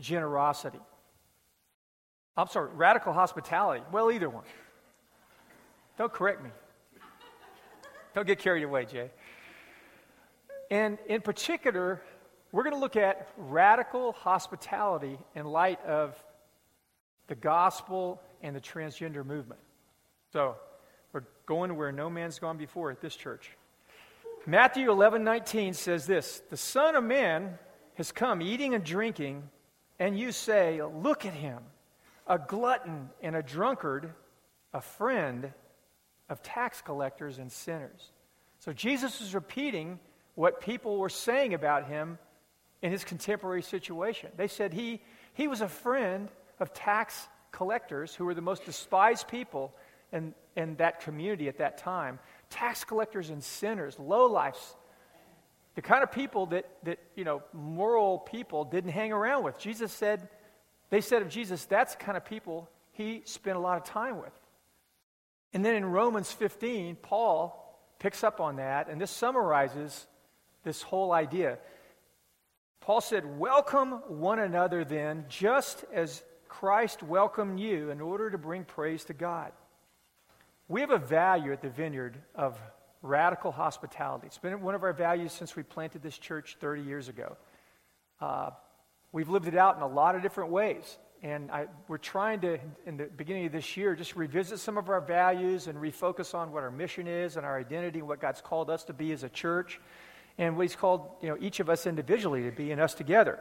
generosity. I'm sorry, radical hospitality. Well, either one. Don't correct me. Don't get carried away, Jay. And in particular, we're going to look at radical hospitality in light of the gospel and the transgender movement. So, we're going where no man's gone before at this church. Matthew 11 19 says this The Son of Man has come eating and drinking, and you say, Look at him, a glutton and a drunkard, a friend of tax collectors and sinners. So Jesus is repeating what people were saying about him in his contemporary situation. They said he, he was a friend of tax collectors who were the most despised people in, in that community at that time. Tax collectors and sinners, lowlifes, the kind of people that, that, you know, moral people didn't hang around with. Jesus said, they said of Jesus, that's the kind of people he spent a lot of time with. And then in Romans 15, Paul picks up on that, and this summarizes this whole idea. Paul said, Welcome one another then, just as Christ welcomed you in order to bring praise to God. We have a value at the vineyard of radical hospitality. It's been one of our values since we planted this church 30 years ago. Uh, we've lived it out in a lot of different ways. And I, we're trying to, in the beginning of this year, just revisit some of our values and refocus on what our mission is and our identity and what God's called us to be as a church and what He's called you know, each of us individually to be and us together.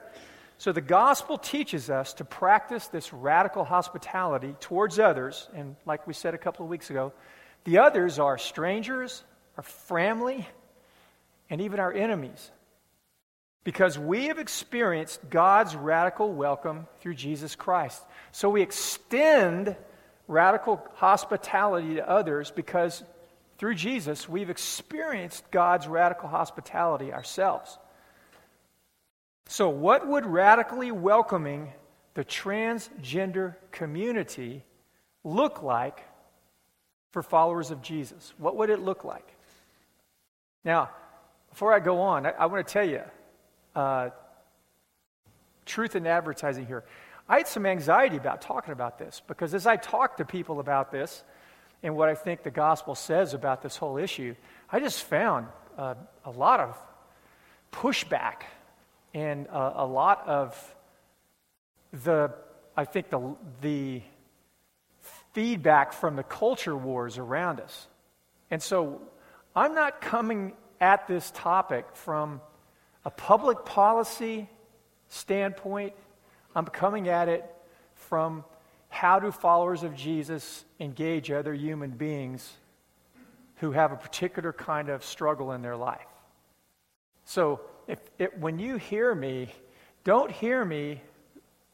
So the gospel teaches us to practice this radical hospitality towards others. And like we said a couple of weeks ago, the others are strangers, our family, and even our enemies because we have experienced God's radical welcome through Jesus Christ. So we extend radical hospitality to others because through Jesus we've experienced God's radical hospitality ourselves. So, what would radically welcoming the transgender community look like for followers of Jesus? What would it look like? Now, before I go on, I, I want to tell you uh, truth in advertising here. I had some anxiety about talking about this because as I talk to people about this and what I think the gospel says about this whole issue, I just found uh, a lot of pushback and uh, a lot of the, I think, the, the feedback from the culture wars around us. And so I'm not coming at this topic from a public policy standpoint, I'm coming at it from how do followers of Jesus engage other human beings who have a particular kind of struggle in their life. So, if, when you hear me, don't hear me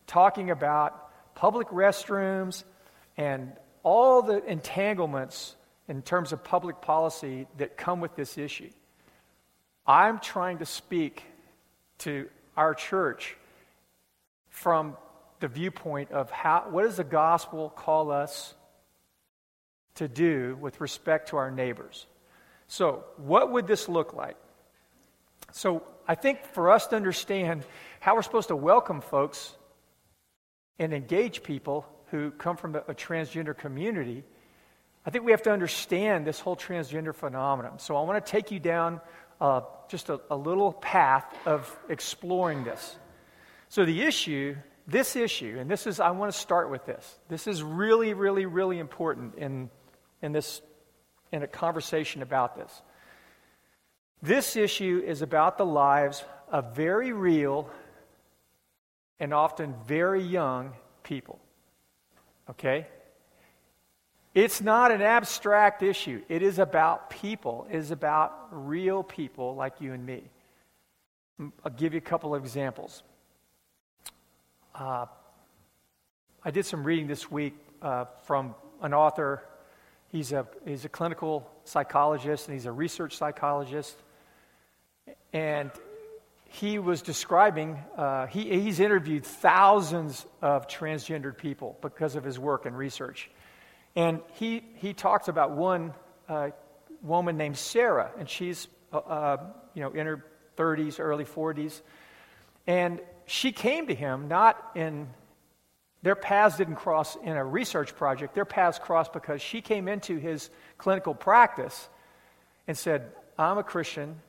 talking about public restrooms and all the entanglements in terms of public policy that come with this issue. I'm trying to speak to our church from the viewpoint of how, what does the gospel call us to do with respect to our neighbors? So, what would this look like? So, I think for us to understand how we're supposed to welcome folks and engage people who come from a, a transgender community, I think we have to understand this whole transgender phenomenon. So, I want to take you down uh, just a, a little path of exploring this. So, the issue, this issue, and this is, I want to start with this. This is really, really, really important in, in this, in a conversation about this. This issue is about the lives of very real and often very young people. Okay? It's not an abstract issue. It is about people. It is about real people like you and me. I'll give you a couple of examples. Uh, I did some reading this week uh, from an author. He's a, he's a clinical psychologist and he's a research psychologist. And he was describing, uh, he, he's interviewed thousands of transgendered people because of his work and research. And he, he talks about one uh, woman named Sarah, and she's, uh, uh, you know, in her 30s, early 40s. And she came to him not in, their paths didn't cross in a research project. Their paths crossed because she came into his clinical practice and said, I'm a Christian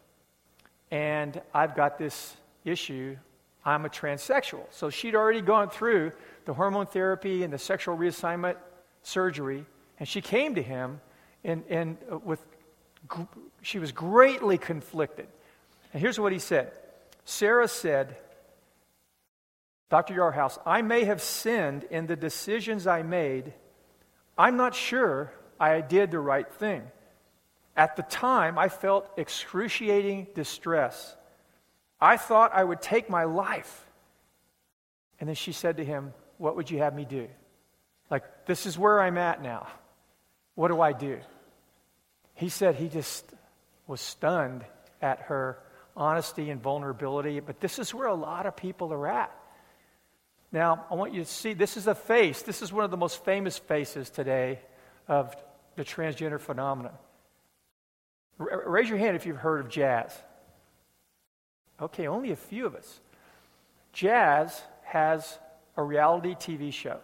and I've got this issue. I'm a transsexual. So she'd already gone through the hormone therapy and the sexual reassignment surgery, and she came to him and, and uh, with, she was greatly conflicted. And here's what he said Sarah said, Dr. Yarhouse, I may have sinned in the decisions I made. I'm not sure I did the right thing. At the time, I felt excruciating distress. I thought I would take my life. And then she said to him, What would you have me do? Like, this is where I'm at now. What do I do? He said he just was stunned at her honesty and vulnerability, but this is where a lot of people are at. Now, I want you to see this is a face. This is one of the most famous faces today of the transgender phenomenon. R- raise your hand if you've heard of Jazz. Okay, only a few of us. Jazz has a reality TV show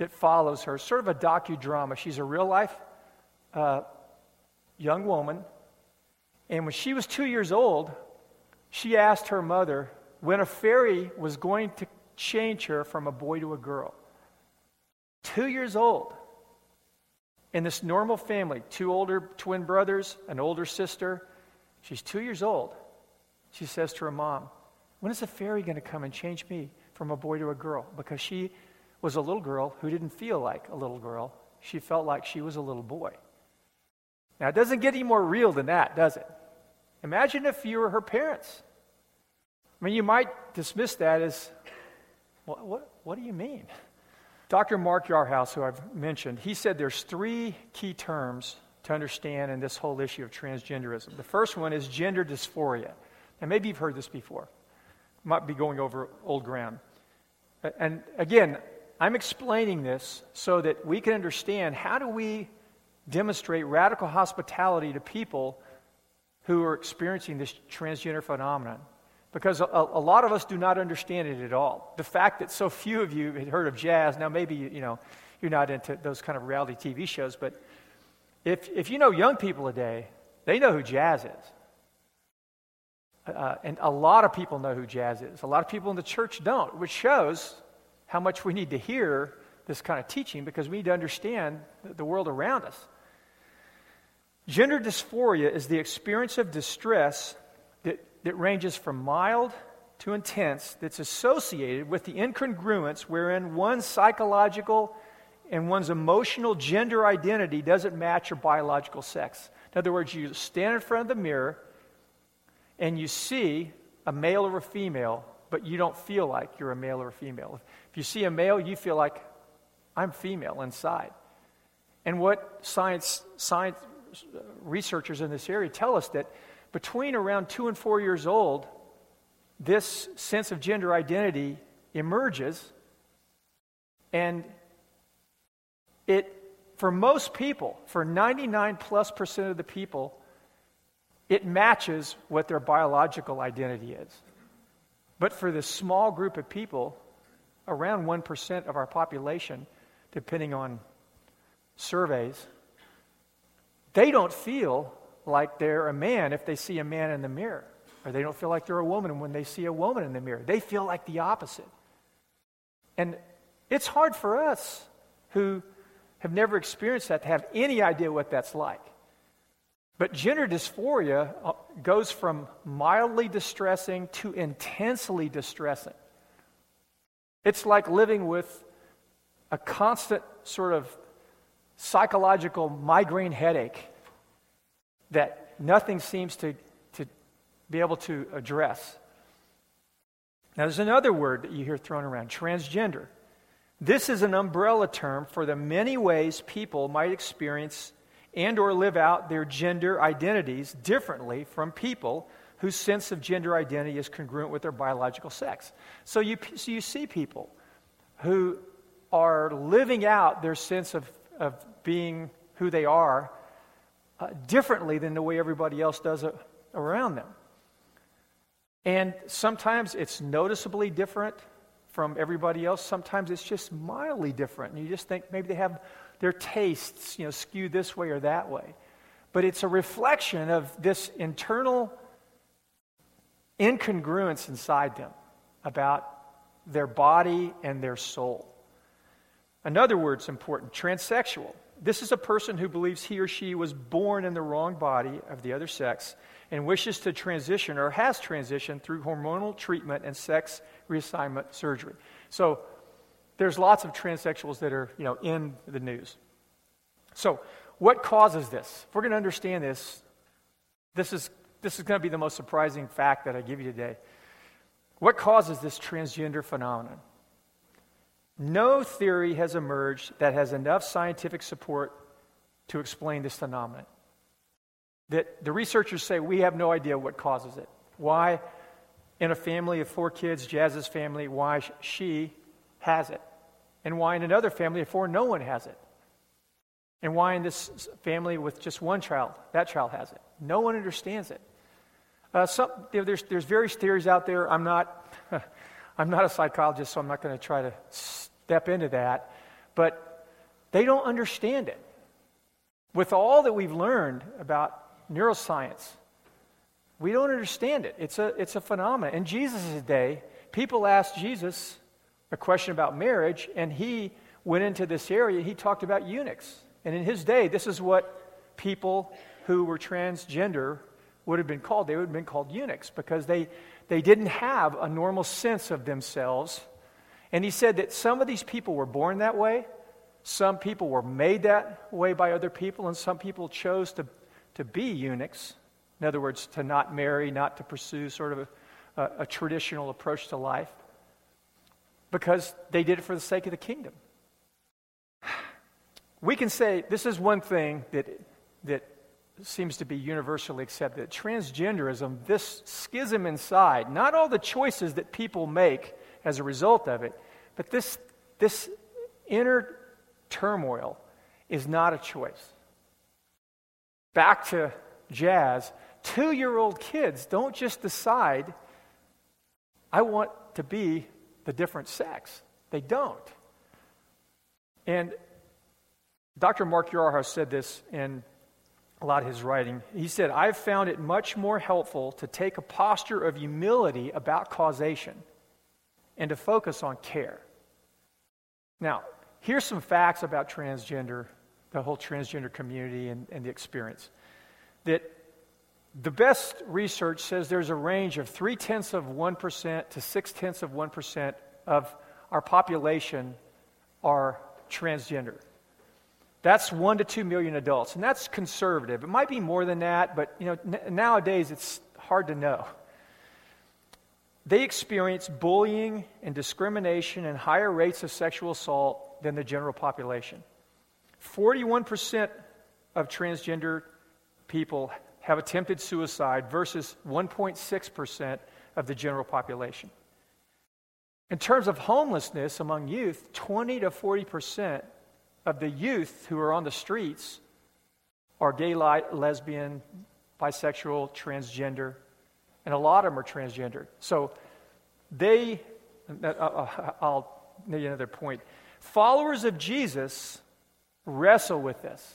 that follows her, sort of a docudrama. She's a real life uh, young woman. And when she was two years old, she asked her mother when a fairy was going to change her from a boy to a girl. Two years old. In this normal family, two older twin brothers, an older sister. She's two years old. She says to her mom, When is a fairy going to come and change me from a boy to a girl? Because she was a little girl who didn't feel like a little girl. She felt like she was a little boy. Now, it doesn't get any more real than that, does it? Imagine if you were her parents. I mean, you might dismiss that as, what, what, what do you mean? Dr. Mark Yarhouse, who I've mentioned, he said there's three key terms to understand in this whole issue of transgenderism. The first one is gender dysphoria. And maybe you've heard this before. Might be going over old ground. And again, I'm explaining this so that we can understand how do we demonstrate radical hospitality to people who are experiencing this transgender phenomenon. Because a, a, lot of us do not understand it at all. The fact that so few of you had heard of Jazz, now maybe you know you're not into those kind of reality TV shows, but if, if you know young people today, they know who Jazz is. Uh, and a lot of people know who Jazz is. A lot of people in the church don't, which shows how much we need to hear this kind of teaching because we need to understand the world around us. Gender dysphoria is the experience of distress that, that ranges from mild to intense that's associated with the incongruence wherein one's psychological and one's emotional gender identity doesn't match your biological sex. In other words, you stand in front of the mirror and you see a male or a female, but you don't feel like you're a male or a female. If you see a male, you feel like I'm female inside. And what science, science uh, researchers in this area tell us that between around two and four years old, this sense of gender identity emerges, and it, for most people, for 99 plus percent of the people, it matches what their biological identity is. But for this small group of people, around 1% of our population, depending on surveys, they don't feel like they're a man if they see a man in the mirror, or they don't feel like they're a woman when they see a woman in the mirror. They feel like the opposite. And it's hard for us who have never experienced that to have any idea what that's like. But gender dysphoria uh, goes from mildly distressing to intensely distressing. It's like living with a constant sort of psychological migraine headache that nothing seems to, to be able to address. Now, there's another word that you hear thrown around transgender. This is an umbrella term for the many ways people might experience and or live out their gender identities differently from people whose sense of gender identity is congruent with their biological sex. So you, so you see people who are living out their sense of, of being who they are uh, differently than the way everybody else does it around them. And sometimes it's noticeably different from everybody else. Sometimes it's just mildly different. And you just think maybe they have their tastes, you know, skewed this way or that way. But it's a reflection of this internal incongruence inside them about their body and their soul. Another word's important transsexual. This is a person who believes he or she was born in the wrong body of the other sex and wishes to transition or has transitioned through hormonal treatment and sex reassignment surgery. So there's lots of transsexuals that are, you know, in the news. So, what causes this? If we're going to understand this, this is, this is going to be the most surprising fact that I give you today. What causes this transgender phenomenon? No theory has emerged that has enough scientific support to explain this phenomenon. That the researchers say we have no idea what causes it. Why, in a family of four kids, Jazz's family, why she has it. And why in another family of four, no one has it. And why in this family with just one child, that child has it. No one understands it. Uh, some, you know, there's, there's various theories out there. I'm not, I'm not a psychologist, so I'm not going to try to step into that. But they don't understand it. With all that we've learned about neuroscience, we don't understand it. It's a, it's a phenomenon. In Jesus' day, people asked Jesus a question about marriage, and he went into this area. He talked about eunuchs. And in his day, this is what people who were transgender would have been called. They would have been called eunuchs because they, they didn't have a normal sense of themselves and he said that some of these people were born that way, some people were made that way by other people, and some people chose to, to be eunuchs. In other words, to not marry, not to pursue sort of a, a, a traditional approach to life, because they did it for the sake of the kingdom. We can say this is one thing that, that seems to be universally accepted transgenderism, this schism inside, not all the choices that people make as a result of it. But this, this inner turmoil is not a choice. Back to Jazz, two year old kids don't just decide, I want to be the different sex. They don't. And Dr. Mark Yarhouse said this in a lot of his writing. He said, I've found it much more helpful to take a posture of humility about causation and to focus on care. Now, here's some facts about transgender, the whole transgender community and, and the experience. That the best research says there's a range of three tenths of 1% to six tenths of 1% of our population are transgender. That's one to two million adults, and that's conservative. It might be more than that, but you know, n- nowadays it's hard to know they experience bullying and discrimination and higher rates of sexual assault than the general population. 41% of transgender people have attempted suicide versus 1.6% of the general population. In terms of homelessness among youth, 20 to 40% of the youth who are on the streets are gay, lesbian, bisexual, transgender, and a lot of them are transgender. So they, uh, uh, I'll make another point. Followers of Jesus wrestle with this.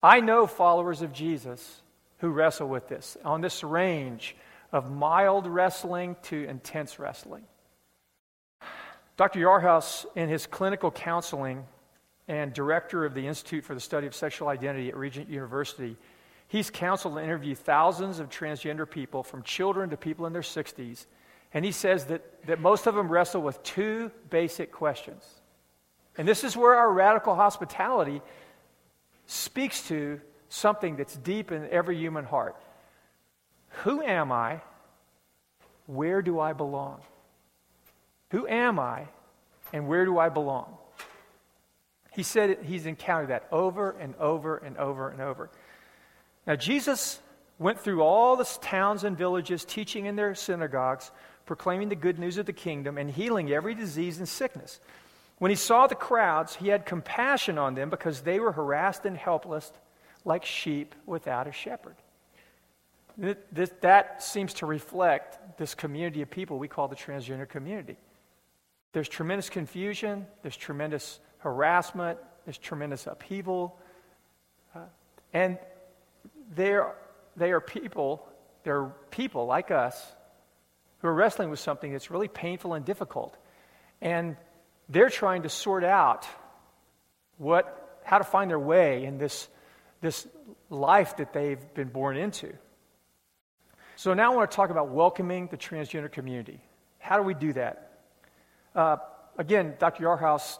I know followers of Jesus who wrestle with this on this range of mild wrestling to intense wrestling. Dr. Yarhouse, in his clinical counseling and director of the Institute for the Study of Sexual Identity at Regent University, He's counseled and interviewed thousands of transgender people, from children to people in their 60s. And he says that, that most of them wrestle with two basic questions. And this is where our radical hospitality speaks to something that's deep in every human heart Who am I? Where do I belong? Who am I? And where do I belong? He said he's encountered that over and over and over and over. Now, Jesus went through all the towns and villages, teaching in their synagogues, proclaiming the good news of the kingdom, and healing every disease and sickness. When he saw the crowds, he had compassion on them because they were harassed and helpless like sheep without a shepherd. That seems to reflect this community of people we call the transgender community. There's tremendous confusion, there's tremendous harassment, there's tremendous upheaval. Uh, and they're, they are people, they're people like us who are wrestling with something that's really painful and difficult. And they're trying to sort out what, how to find their way in this, this life that they've been born into. So now I want to talk about welcoming the transgender community. How do we do that? Uh, again, Dr. Yarhouse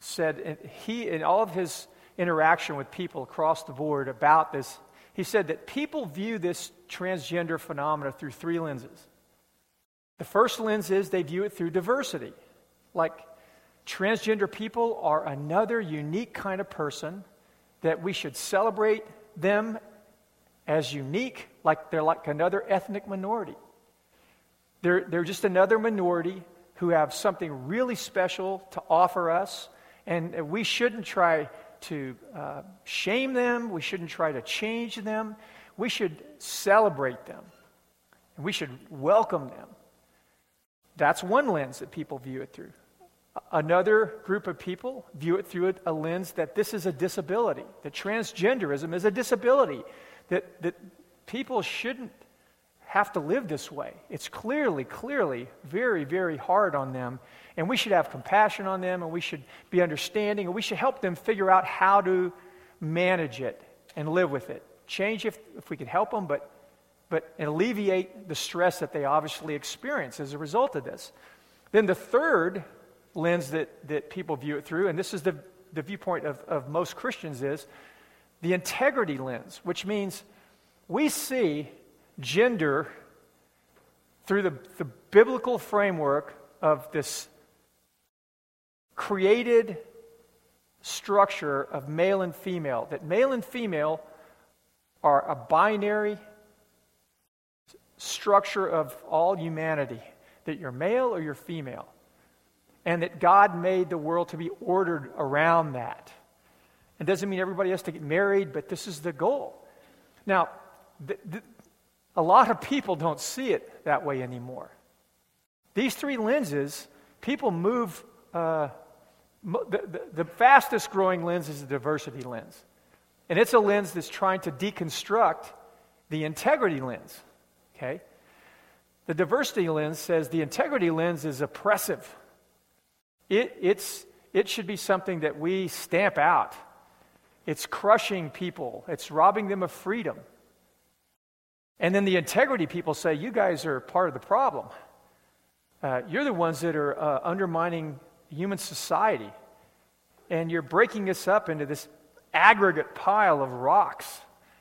said he, in all of his interaction with people across the board about this, he said that people view this transgender phenomena through three lenses. The first lens is they view it through diversity. Like transgender people are another unique kind of person that we should celebrate them as unique, like they're like another ethnic minority. They're, they're just another minority who have something really special to offer us, and we shouldn't try to uh, shame them. We shouldn't try to change them. We should celebrate them. And we should welcome them. That's one lens that people view it through. Another group of people view it through a lens that this is a disability, that transgenderism is a disability, that, that people shouldn't have to live this way. It's clearly, clearly very, very hard on them. And we should have compassion on them, and we should be understanding, and we should help them figure out how to manage it and live with it. Change if, if we can help them, but, but alleviate the stress that they obviously experience as a result of this. Then the third lens that, that people view it through, and this is the, the viewpoint of, of most Christians, is the integrity lens, which means we see gender through the, the biblical framework of this created structure of male and female, that male and female are a binary structure of all humanity, that you're male or you're female, and that God made the world to be ordered around that. It doesn't mean everybody has to get married, but this is the goal. Now, the, the, a lot of people don't see it that way anymore. These three lenses, people move. Uh, the, the, the fastest growing lens is the diversity lens. And it's a lens that's trying to deconstruct the integrity lens. Okay? The diversity lens says the integrity lens is oppressive. It, it's, it should be something that we stamp out. It's crushing people, it's robbing them of freedom. And then the integrity people say, You guys are part of the problem. Uh, you're the ones that are uh, undermining human society. And you're breaking us up into this aggregate pile of rocks.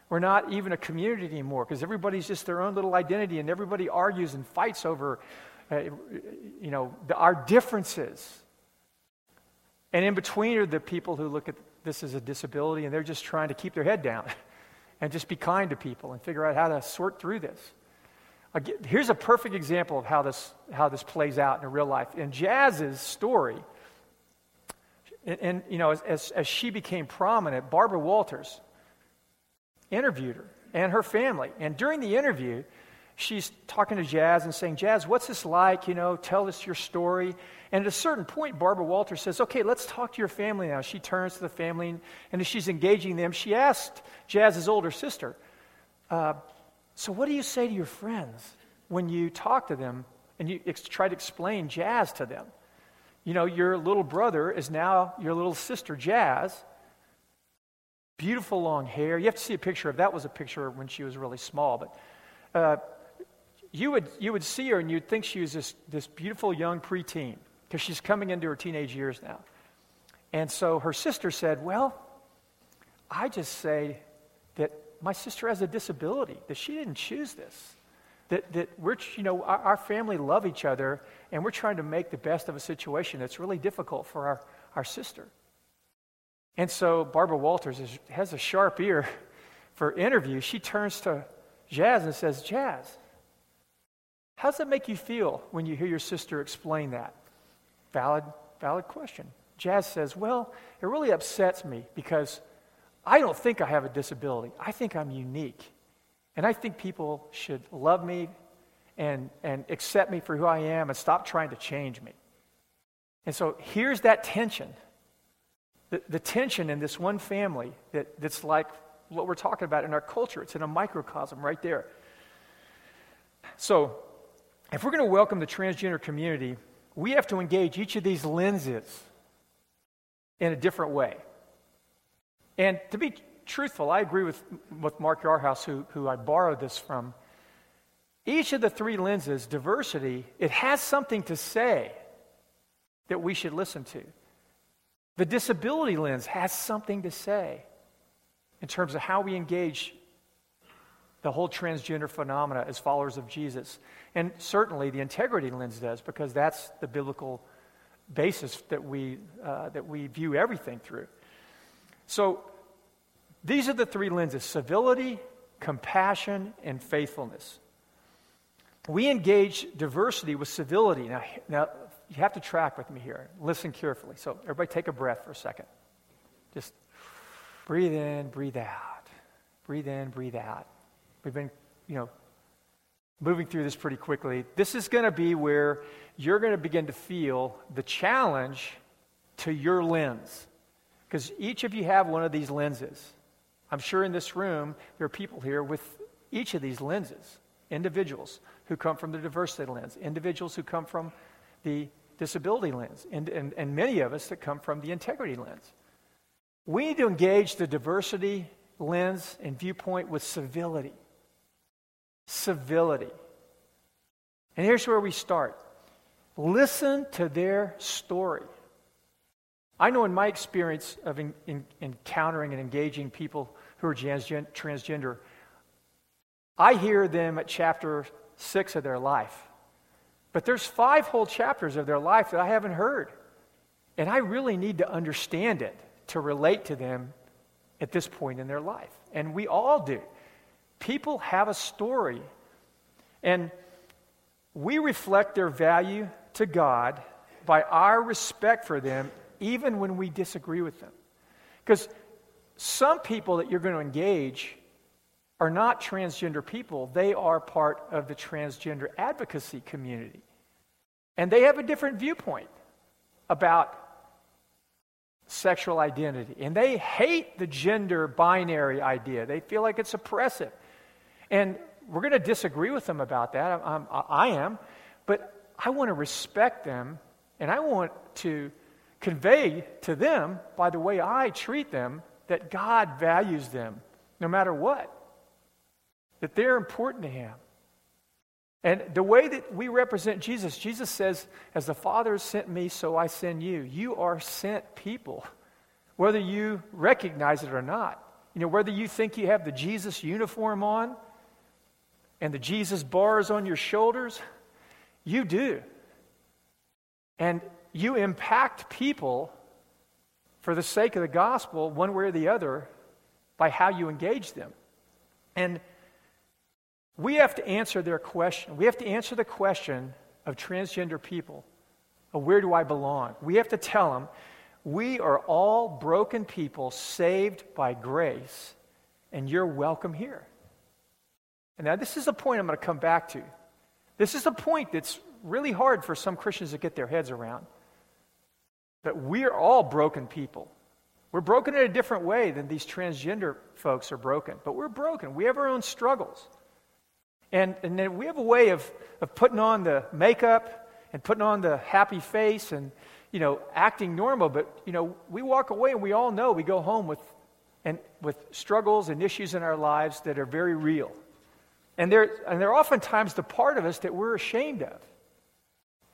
We're not even a community anymore because everybody's just their own little identity and everybody argues and fights over, uh, you know, the, our differences. And in between are the people who look at this as a disability and they're just trying to keep their head down. and just be kind to people and figure out how to sort through this. Here's a perfect example of how this, how this plays out in real life. In Jazz's story, and, and you know, as, as she became prominent, Barbara Walters interviewed her and her family. And during the interview, she's talking to Jazz and saying, Jazz, what's this like? You know, tell us your story. And at a certain point, Barbara Walters says, Okay, let's talk to your family now. She turns to the family, and, and as she's engaging them, she asked Jazz's older sister, uh, So, what do you say to your friends when you talk to them and you ex- try to explain Jazz to them? You know, your little brother is now your little sister, Jazz. Beautiful long hair. You have to see a picture of that was a picture when she was really small, but uh, you would, you would see her and you'd think she was this, this beautiful young preteen because she's coming into her teenage years now. And so her sister said, Well, I just say that my sister has a disability, that she didn't choose this. That, that we're, you know, our, our family love each other, and we're trying to make the best of a situation that's really difficult for our, our sister. And so Barbara Walters is, has a sharp ear for interview. She turns to Jazz and says, Jazz, how does that make you feel when you hear your sister explain that? Valid, valid question. Jazz says, Well, it really upsets me because I don't think I have a disability. I think I'm unique. And I think people should love me and, and accept me for who I am and stop trying to change me. And so here's that tension the, the tension in this one family that, that's like what we're talking about in our culture. It's in a microcosm right there. So, if we're going to welcome the transgender community, we have to engage each of these lenses in a different way. And to be truthful, I agree with, with Mark Yarhouse, who, who I borrowed this from. Each of the three lenses, diversity, it has something to say that we should listen to. The disability lens has something to say in terms of how we engage the whole transgender phenomena as followers of Jesus. And certainly the integrity lens does, because that's the biblical basis that we, uh, that we view everything through. So these are the three lenses civility, compassion, and faithfulness. We engage diversity with civility. Now, now, you have to track with me here. Listen carefully. So, everybody take a breath for a second. Just breathe in, breathe out. Breathe in, breathe out. We've been, you know, moving through this pretty quickly. This is going to be where you're going to begin to feel the challenge to your lens. Because each of you have one of these lenses. I'm sure in this room there are people here with each of these lenses individuals who come from the diversity lens, individuals who come from the disability lens, and, and, and many of us that come from the integrity lens. We need to engage the diversity lens and viewpoint with civility. Civility. And here's where we start listen to their story. I know in my experience of in, in, encountering and engaging people who are transgender, I hear them at chapter six of their life. But there's five whole chapters of their life that I haven't heard. And I really need to understand it to relate to them at this point in their life. And we all do. People have a story. And we reflect their value to God by our respect for them, even when we disagree with them. Because some people that you're going to engage are not transgender people, they are part of the transgender advocacy community. And they have a different viewpoint about sexual identity. And they hate the gender binary idea, they feel like it's oppressive. And we're going to disagree with them about that. I'm, I'm, I am. But I want to respect them and I want to convey to them, by the way I treat them, that God values them no matter what that they're important to him. And the way that we represent Jesus, Jesus says, As the Father sent me, so I send you. You are sent people, whether you recognize it or not. You know, whether you think you have the Jesus uniform on and the Jesus bars on your shoulders, you do. And you impact people for the sake of the gospel, one way or the other, by how you engage them. And we have to answer their question. We have to answer the question of transgender people of where do I belong? We have to tell them we are all broken people saved by grace, and you're welcome here. And now, this is a point I'm going to come back to. This is a point that's really hard for some Christians to get their heads around. That we're all broken people. We're broken in a different way than these transgender folks are broken, but we're broken. We have our own struggles. And, and then we have a way of, of putting on the makeup and putting on the happy face and, you know, acting normal. But, you know, we walk away and we all know we go home with, and, with struggles and issues in our lives that are very real. And they're, and they're oftentimes the part of us that we're ashamed of.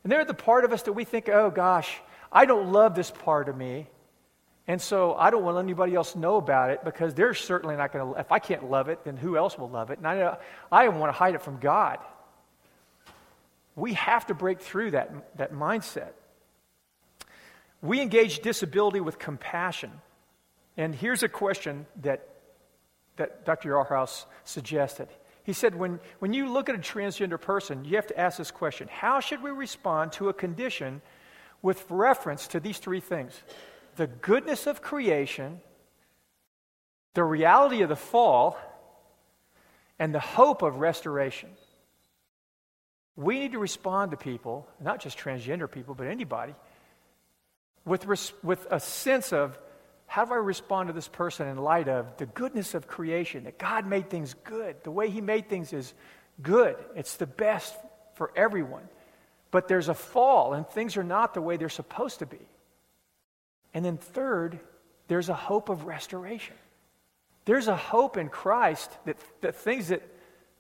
And they're the part of us that we think, oh gosh, I don't love this part of me. And so I don't want anybody else to know about it because they're certainly not going to, if I can't love it, then who else will love it? And I, I want to hide it from God. We have to break through that, that mindset. We engage disability with compassion. And here's a question that, that Dr. Yarhouse suggested. He said, when, when you look at a transgender person, you have to ask this question How should we respond to a condition with reference to these three things? the goodness of creation, the reality of the fall, and the hope of restoration. We need to respond to people, not just transgender people, but anybody, with, res- with a sense of how do I respond to this person in light of the goodness of creation, that God made things good. The way He made things is good, it's the best for everyone. But there's a fall, and things are not the way they're supposed to be. And then, third, there's a hope of restoration. There's a hope in Christ that, that things that,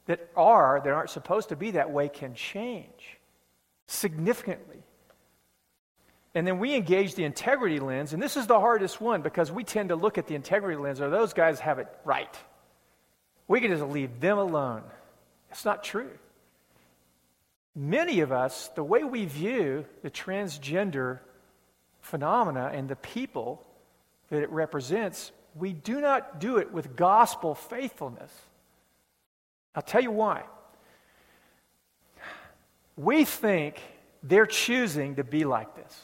that are, that aren't supposed to be that way, can change significantly. And then we engage the integrity lens, and this is the hardest one because we tend to look at the integrity lens, or those guys have it right. We can just leave them alone. It's not true. Many of us, the way we view the transgender phenomena and the people that it represents, we do not do it with gospel faithfulness. I'll tell you why. We think they're choosing to be like this.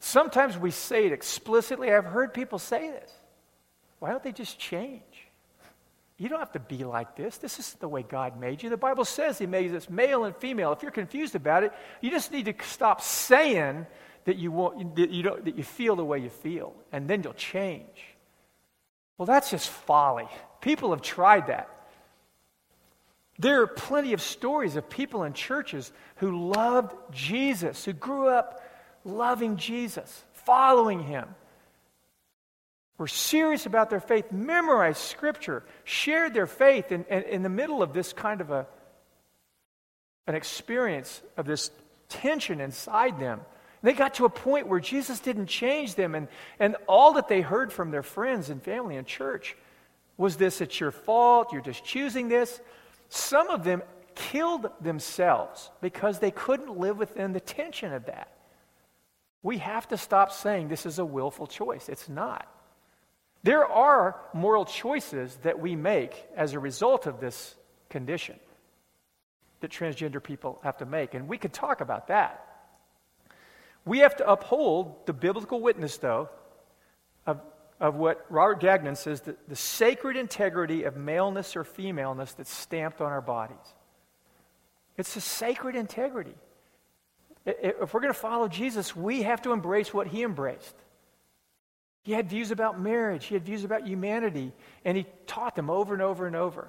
Sometimes we say it explicitly. I've heard people say this. Why don't they just change? You don't have to be like this. This isn't the way God made you. The Bible says He made us male and female. If you're confused about it, you just need to stop saying that you, want, that you, that you feel the way you feel, and then you'll change. Well, that's just folly. People have tried that. There are plenty of stories of people in churches who loved Jesus, who grew up loving Jesus, following him, were serious about their faith, memorized scripture, shared their faith in, in, in the middle of this kind of a, an experience of this tension inside them. They got to a point where Jesus didn't change them, and, and all that they heard from their friends and family and church was this it's your fault, you're just choosing this. Some of them killed themselves because they couldn't live within the tension of that. We have to stop saying this is a willful choice. It's not. There are moral choices that we make as a result of this condition that transgender people have to make, and we could talk about that. We have to uphold the biblical witness, though, of, of what Robert Gagnon says the, the sacred integrity of maleness or femaleness that's stamped on our bodies. It's a sacred integrity. If we're going to follow Jesus, we have to embrace what he embraced. He had views about marriage, he had views about humanity, and he taught them over and over and over.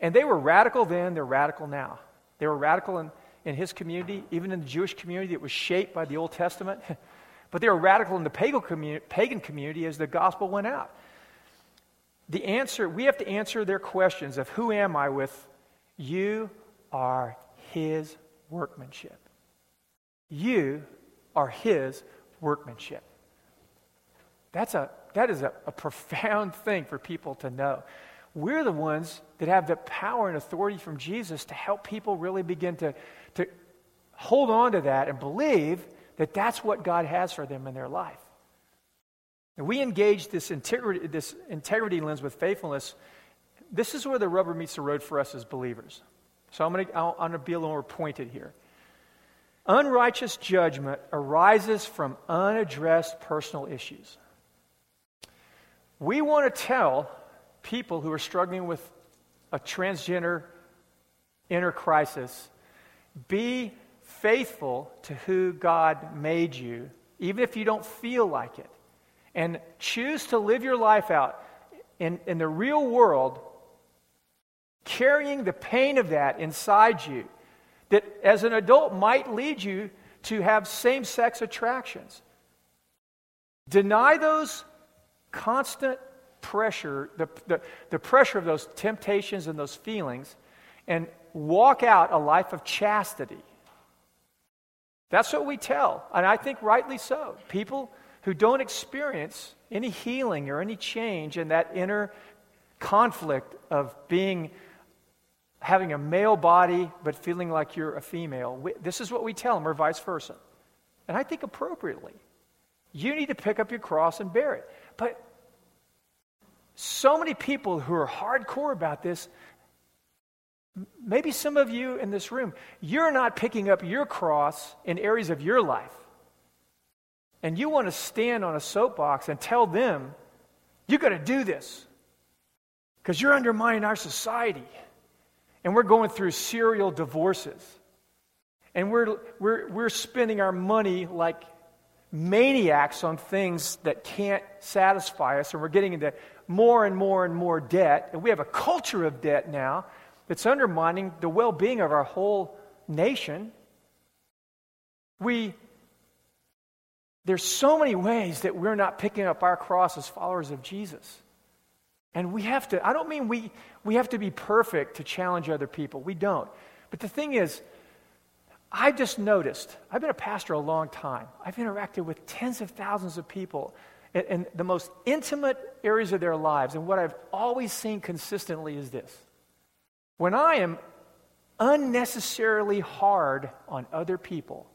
And they were radical then, they're radical now. They were radical in, in his community, even in the Jewish community that was shaped by the Old Testament. but they were radical in the pagan community, pagan community as the gospel went out. The answer, we have to answer their questions of who am I with? You are his workmanship. You are his workmanship. That's a, that is a, a profound thing for people to know. We're the ones that have the power and authority from Jesus to help people really begin to, to hold on to that and believe that that's what God has for them in their life. And we engage this integrity, this integrity lens with faithfulness. This is where the rubber meets the road for us as believers. So I'm going to, be a little more pointed here. Unrighteous judgment arises from unaddressed personal issues. We want to tell people who are struggling with a transgender inner crisis be faithful to who God made you, even if you don't feel like it. And choose to live your life out in, in the real world, carrying the pain of that inside you, that as an adult might lead you to have same sex attractions. Deny those constant pressure, the, the, the pressure of those temptations and those feelings, and walk out a life of chastity. That's what we tell, and I think rightly so. People who don't experience any healing or any change in that inner conflict of being having a male body but feeling like you're a female. We, this is what we tell them, or vice versa. And I think appropriately. You need to pick up your cross and bear it. But so many people who are hardcore about this, maybe some of you in this room, you're not picking up your cross in areas of your life. And you want to stand on a soapbox and tell them, you got to do this. because you're undermining our society. And we're going through serial divorces. And we're, we're, we're spending our money like maniacs on things that can't satisfy us. And we're getting into more and more and more debt. And we have a culture of debt now that's undermining the well being of our whole nation. We, there's so many ways that we're not picking up our cross as followers of Jesus. And we have to, I don't mean we, we have to be perfect to challenge other people. We don't. But the thing is, I've just noticed, I've been a pastor a long time. I've interacted with tens of thousands of people in, in the most intimate areas of their lives. And what I've always seen consistently is this when I am unnecessarily hard on other people,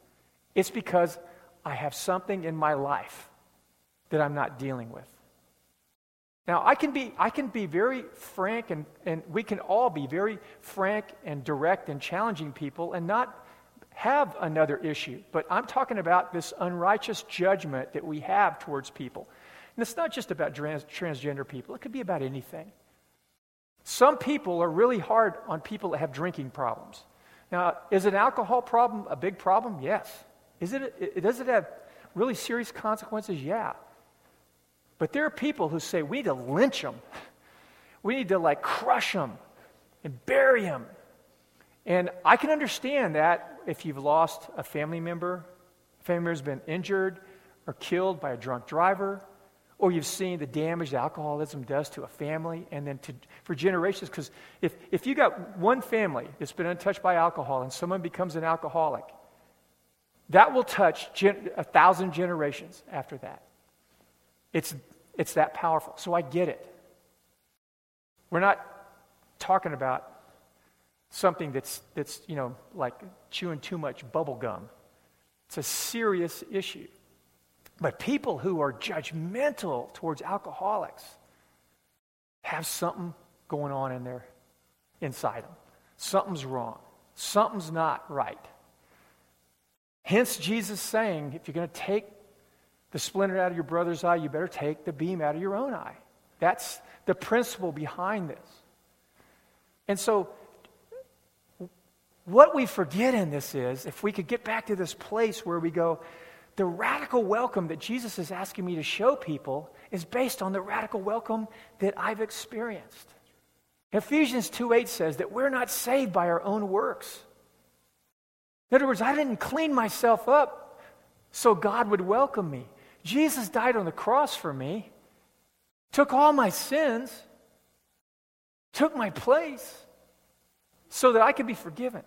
it's because I have something in my life that I'm not dealing with. Now, I can be, I can be very frank, and, and we can all be very frank and direct and challenging people and not have another issue. But I'm talking about this unrighteous judgment that we have towards people. And it's not just about trans- transgender people, it could be about anything. Some people are really hard on people that have drinking problems. Now, is an alcohol problem a big problem? Yes. Is it, does it have really serious consequences? Yeah. But there are people who say we need to lynch them. We need to like crush them and bury them. And I can understand that if you've lost a family member, a family member's been injured or killed by a drunk driver, or you've seen the damage alcoholism does to a family and then to, for generations. Because if, if you got one family that's been untouched by alcohol and someone becomes an alcoholic, that will touch gen, a thousand generations after that. It's, it's that powerful. So I get it. We're not talking about something that's, that's you know, like chewing too much bubble gum. It's a serious issue. But people who are judgmental towards alcoholics have something going on in their inside them. Something's wrong. Something's not right. Hence, Jesus saying, if you're going to take the splinter out of your brother's eye, you better take the beam out of your own eye. That's the principle behind this. And so, what we forget in this is if we could get back to this place where we go, the radical welcome that Jesus is asking me to show people is based on the radical welcome that I've experienced. Ephesians 2 8 says that we're not saved by our own works. In other words, I didn't clean myself up so God would welcome me. Jesus died on the cross for me, took all my sins, took my place so that I could be forgiven,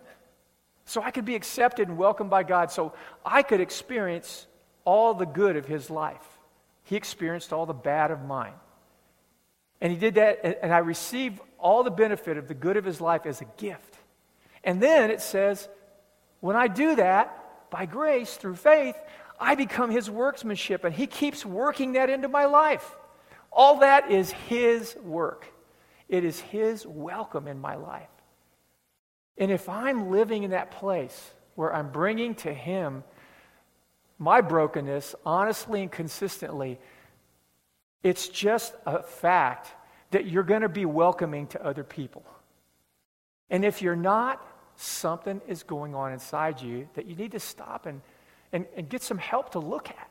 so I could be accepted and welcomed by God, so I could experience all the good of his life. He experienced all the bad of mine. And he did that, and I received all the benefit of the good of his life as a gift. And then it says, when I do that, by grace, through faith, I become his workmanship, and he keeps working that into my life. All that is his work, it is his welcome in my life. And if I'm living in that place where I'm bringing to him my brokenness honestly and consistently, it's just a fact that you're going to be welcoming to other people. And if you're not, something is going on inside you that you need to stop and and, and get some help to look at.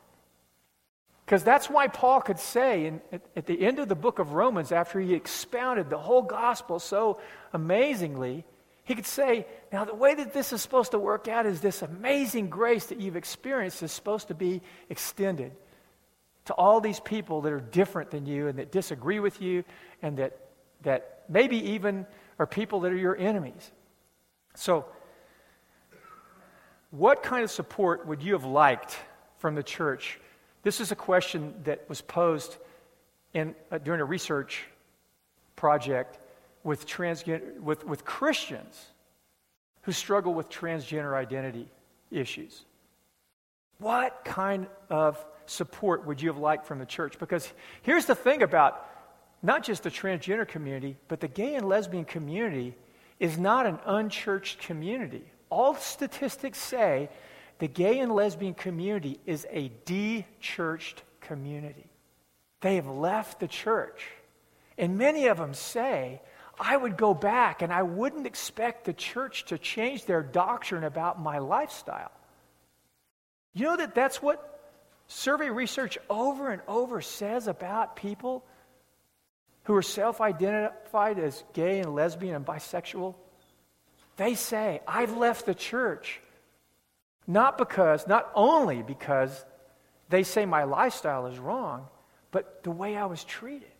Because that's why Paul could say in, at, at the end of the book of Romans, after he expounded the whole gospel so amazingly, he could say, Now, the way that this is supposed to work out is this amazing grace that you've experienced is supposed to be extended to all these people that are different than you and that disagree with you and that, that maybe even are people that are your enemies. So, what kind of support would you have liked from the church? This is a question that was posed in, uh, during a research project with, transgen- with, with Christians who struggle with transgender identity issues. What kind of support would you have liked from the church? Because here's the thing about not just the transgender community, but the gay and lesbian community is not an unchurched community all statistics say the gay and lesbian community is a de churched community. They have left the church. And many of them say, I would go back and I wouldn't expect the church to change their doctrine about my lifestyle. You know that that's what survey research over and over says about people who are self identified as gay and lesbian and bisexual? They say, I've left the church not because, not only because they say my lifestyle is wrong, but the way I was treated.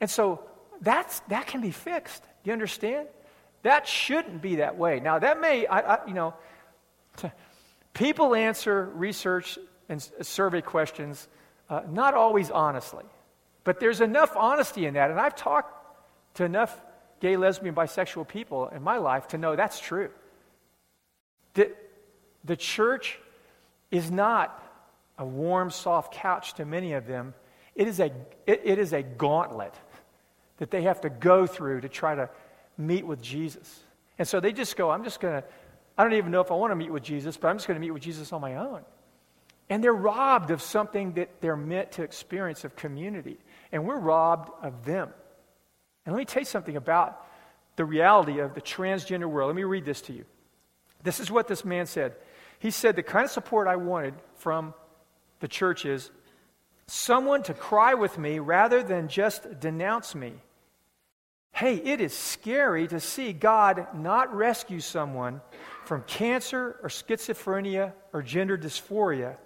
And so that's, that can be fixed. You understand? That shouldn't be that way. Now, that may, I, I, you know, people answer research and survey questions uh, not always honestly, but there's enough honesty in that. And I've talked to enough gay, lesbian, bisexual people in my life to know that's true. That the church is not a warm, soft couch to many of them. It is a, it, it is a gauntlet that they have to go through to try to meet with Jesus. And so they just go, I'm just going to, I don't even know if I want to meet with Jesus, but I'm just going to meet with Jesus on my own. And they're robbed of something that they're meant to experience of community. And we're robbed of them. And let me tell you something about the reality of the transgender world. Let me read this to you. This is what this man said. He said, The kind of support I wanted from the church is someone to cry with me rather than just denounce me. Hey, it is scary to see God not rescue someone from cancer or schizophrenia or gender dysphoria,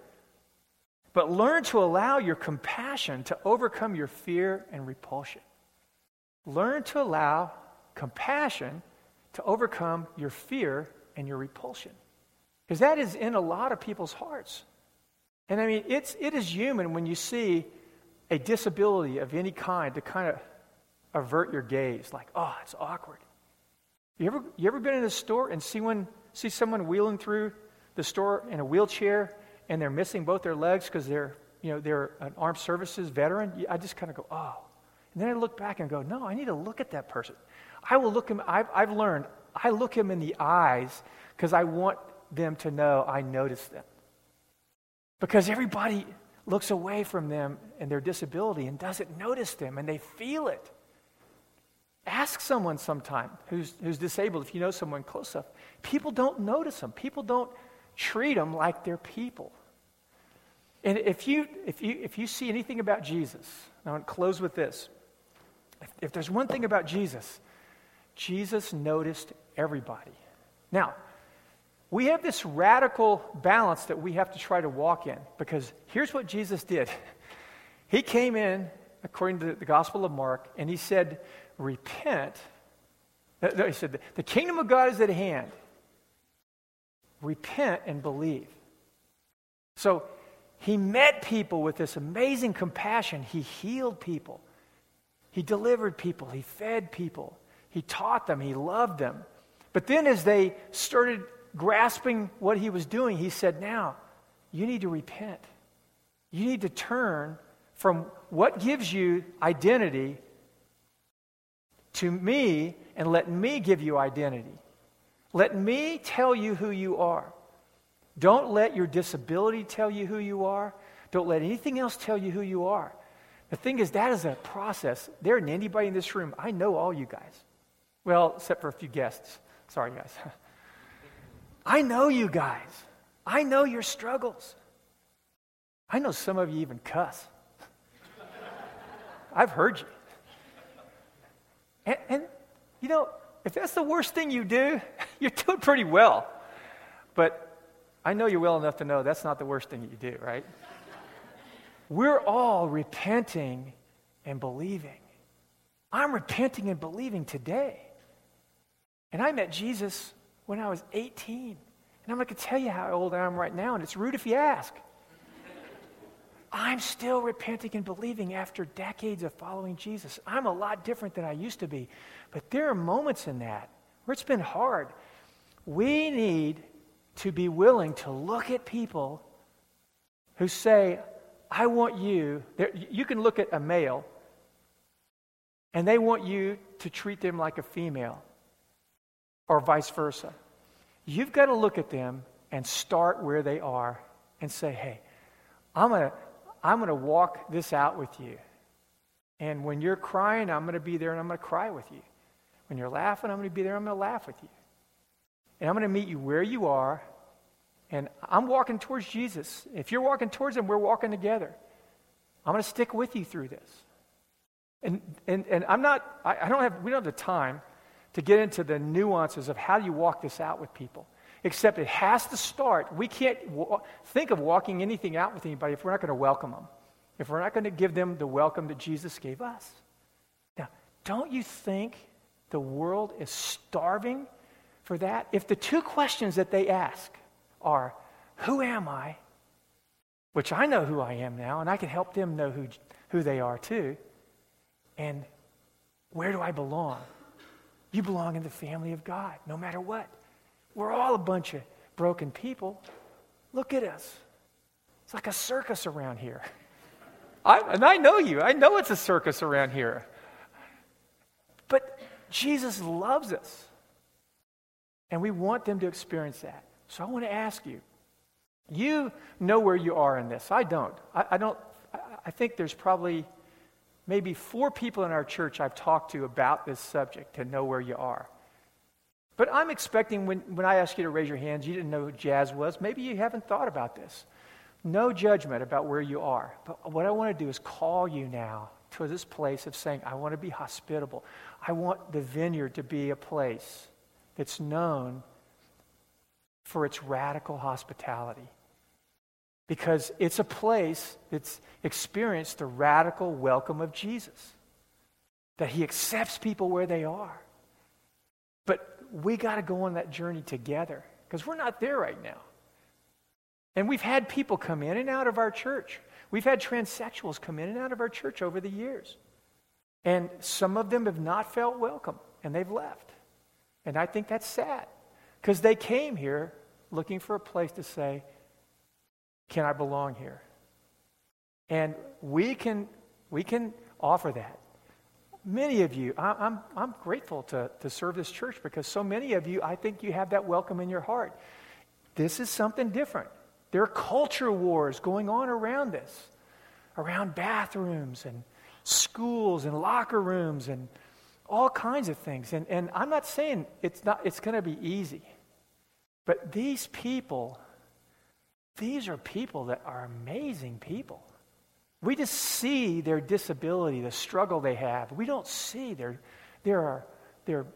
but learn to allow your compassion to overcome your fear and repulsion. Learn to allow compassion to overcome your fear and your repulsion. Because that is in a lot of people's hearts. And I mean, it's, it is human when you see a disability of any kind to kind of avert your gaze, like, oh, it's awkward. You ever, you ever been in a store and see, one, see someone wheeling through the store in a wheelchair and they're missing both their legs because they're, you know, they're an armed services veteran? I just kind of go, oh. And then I look back and go, no, I need to look at that person. I will look him, I've, I've learned, I look him in the eyes because I want them to know I notice them. Because everybody looks away from them and their disability and doesn't notice them and they feel it. Ask someone sometime who's, who's disabled, if you know someone close enough. People don't notice them, people don't treat them like they're people. And if you, if you, if you see anything about Jesus, I want to close with this. If, if there's one thing about Jesus, Jesus noticed everybody. Now, we have this radical balance that we have to try to walk in because here's what Jesus did. He came in, according to the Gospel of Mark, and he said, repent. He said, The kingdom of God is at hand. Repent and believe. So he met people with this amazing compassion. He healed people, he delivered people, he fed people, he taught them, he loved them. But then, as they started grasping what he was doing, he said, Now, you need to repent. You need to turn from what gives you identity to me and let me give you identity. Let me tell you who you are. Don't let your disability tell you who you are. Don't let anything else tell you who you are. The thing is, that is a process. There isn't anybody in this room. I know all you guys. Well, except for a few guests. Sorry, guys. I know you guys. I know your struggles. I know some of you even cuss. I've heard you. And, and, you know, if that's the worst thing you do, you're doing pretty well. But I know you well enough to know that's not the worst thing you do, right? We're all repenting and believing. I'm repenting and believing today. And I met Jesus when I was 18. And I'm not going to tell you how old I am right now, and it's rude if you ask. I'm still repenting and believing after decades of following Jesus. I'm a lot different than I used to be. But there are moments in that where it's been hard. We need to be willing to look at people who say, I want you. You can look at a male, and they want you to treat them like a female, or vice versa. You've got to look at them and start where they are and say, hey, I'm going to I'm going to walk this out with you. And when you're crying, I'm going to be there and I'm going to cry with you. When you're laughing, I'm going to be there, I'm going to laugh with you. And I'm going to meet you where you are. And I'm walking towards Jesus. If you're walking towards him, we're walking together. I'm going to stick with you through this. And, and, and I'm not, I, I don't have, we don't have the time to get into the nuances of how do you walk this out with people. Except it has to start. We can't wa- think of walking anything out with anybody if we're not going to welcome them, if we're not going to give them the welcome that Jesus gave us. Now, don't you think the world is starving for that? If the two questions that they ask are, Who am I? Which I know who I am now, and I can help them know who, who they are too. And where do I belong? You belong in the family of God, no matter what. We're all a bunch of broken people. Look at us. It's like a circus around here. I, and I know you. I know it's a circus around here. But Jesus loves us. And we want them to experience that. So I want to ask you you know where you are in this. I don't. I, I don't. I think there's probably maybe four people in our church I've talked to about this subject to know where you are. But I'm expecting when, when I ask you to raise your hands, you didn't know who Jazz was. Maybe you haven't thought about this. No judgment about where you are. But what I want to do is call you now to this place of saying, I want to be hospitable. I want the vineyard to be a place that's known for its radical hospitality. Because it's a place that's experienced the radical welcome of Jesus, that he accepts people where they are. But we got to go on that journey together because we're not there right now. And we've had people come in and out of our church. We've had transsexuals come in and out of our church over the years. And some of them have not felt welcome and they've left. And I think that's sad because they came here looking for a place to say, Can I belong here? And we can, we can offer that. Many of you, I, I'm, I'm grateful to, to serve this church because so many of you, I think you have that welcome in your heart. This is something different. There are culture wars going on around this, around bathrooms and schools and locker rooms and all kinds of things. And, and I'm not saying it's, not, it's going to be easy, but these people, these are people that are amazing people. We just see their disability, the struggle they have. We don't see their, they're, they're,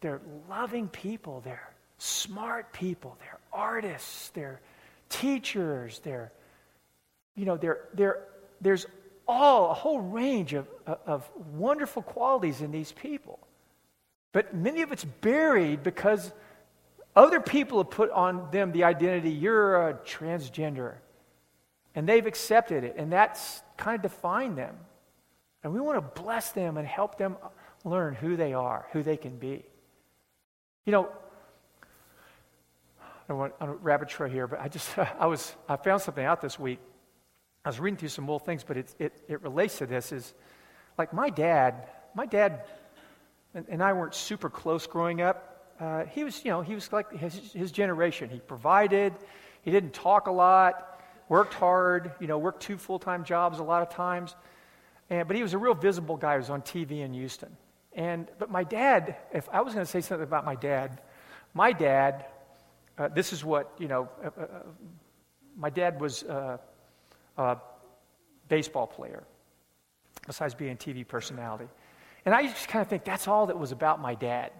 they're loving people, they're smart people, they're artists, they're teachers, they're, you know, they're, they're, there's all a whole range of, of wonderful qualities in these people. But many of it's buried because other people have put on them the identity you're a transgender. And they've accepted it, and that's kind of defined them. And we want to bless them and help them learn who they are, who they can be. You know, I don't want a rabbit trail here, but I just I was I found something out this week I was reading through some old things, but it, it, it relates to this. Is like my dad, my dad and, and I weren't super close growing up. Uh, he was, you know, he was like his, his generation. He provided, he didn't talk a lot, worked hard, you know, worked two full time jobs a lot of times. And, but he was a real visible guy. He was on TV in Houston. And, but my dad, if I was going to say something about my dad, my dad, uh, this is what, you know, uh, uh, uh my dad was uh, uh, baseball player, besides being a TV personality. And I just kind of think that's all that was about my dad.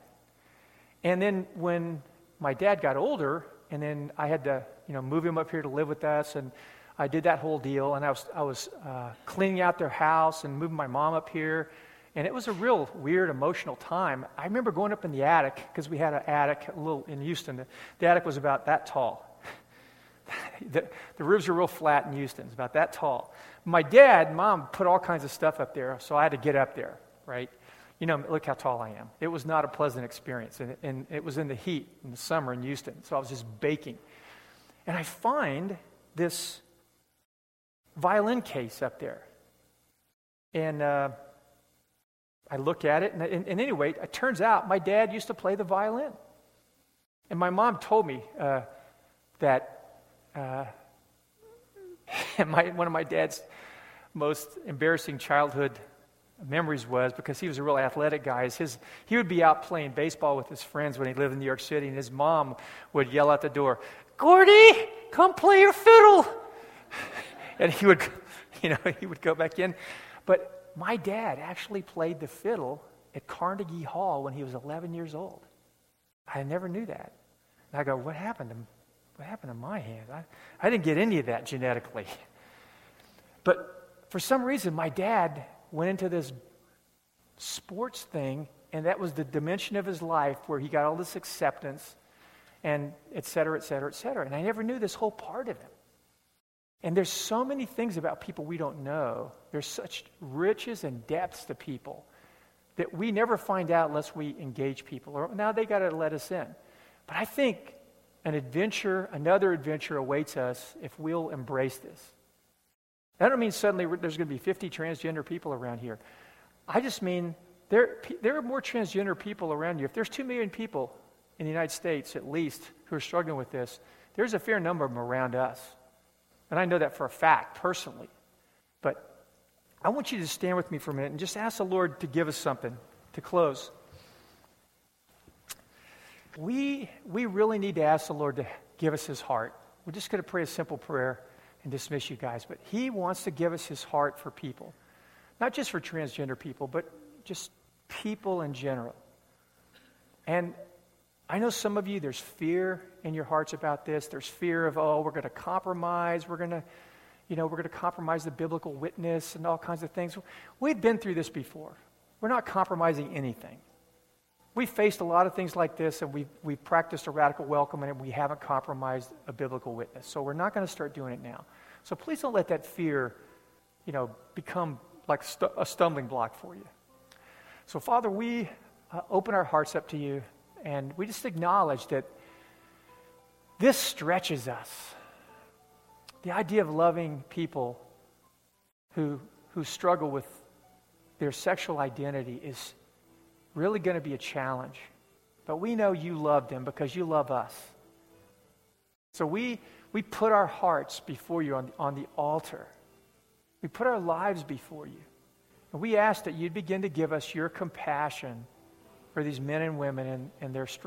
And then when my dad got older, and then I had to, you know, move him up here to live with us, and I did that whole deal, and I was, I was uh, cleaning out their house and moving my mom up here, and it was a real weird, emotional time. I remember going up in the attic because we had an attic a little in Houston. The, the attic was about that tall, the, the roofs are real flat in Houston. It's about that tall. My dad, mom put all kinds of stuff up there, so I had to get up there, right? You know, look how tall I am. It was not a pleasant experience, and, and it was in the heat in the summer in Houston, so I was just baking. And I find this violin case up there. And uh, I look at it, and, and, and, anyway, it turns out my dad used to play the violin. And my mom told me uh, that uh, my, one of my dad's most embarrassing childhood memories was because he was a real athletic guy. Is his, he would be out playing baseball with his friends when he lived in New York City, and his mom would yell out the door, Gordy, come play your fiddle. and he would, you know, he would go back in. But my dad actually played the fiddle at Carnegie Hall when he was 11 years old. I never knew that. And I go, what happened to, what happened to my hand? I, I didn't get any of that genetically. But for some reason, my dad went into this sports thing, and that was the dimension of his life where he got all this acceptance and et cetera, et cetera, et cetera. And I never knew this whole part of him. And there's so many things about people we don't know. There's such riches and depths to people that we never find out unless we engage people. Or now they got to let us in. But I think an adventure, another adventure awaits us if we'll embrace this. That don't mean suddenly there's going to be 50 transgender people around here. I just mean there, there are more transgender people around you. If there's 2 million people in the United States, at least, who are struggling with this, there's a fair number of them around us. And I know that for a fact, personally. But I want you to stand with me for a minute and just ask the Lord to give us something to close. We, we really need to ask the Lord to give us his heart. We're just going to pray a simple prayer and dismiss you guys. But He wants to give us His heart for people, not just for transgender people, but just people in general. And I know some of you, there's fear in your hearts about this. There's fear of, oh, we're going to compromise. We're going to, you know, we're going to compromise the biblical witness and all kinds of things. We've been through this before. We're not compromising anything. We've faced a lot of things like this, and we've, we've practiced a radical welcome, and we haven't compromised a biblical witness. So we're not going to start doing it now. So please don't let that fear, you know, become like st- a stumbling block for you. So, Father, we uh, open our hearts up to you, and we just acknowledge that this stretches us. The idea of loving people who, who struggle with their sexual identity is really going to be a challenge. But we know you love them because you love us. So we, we put our hearts before you on the, on the altar. We put our lives before you. And we ask that you'd begin to give us your compassion for these men and women and, and their struggle.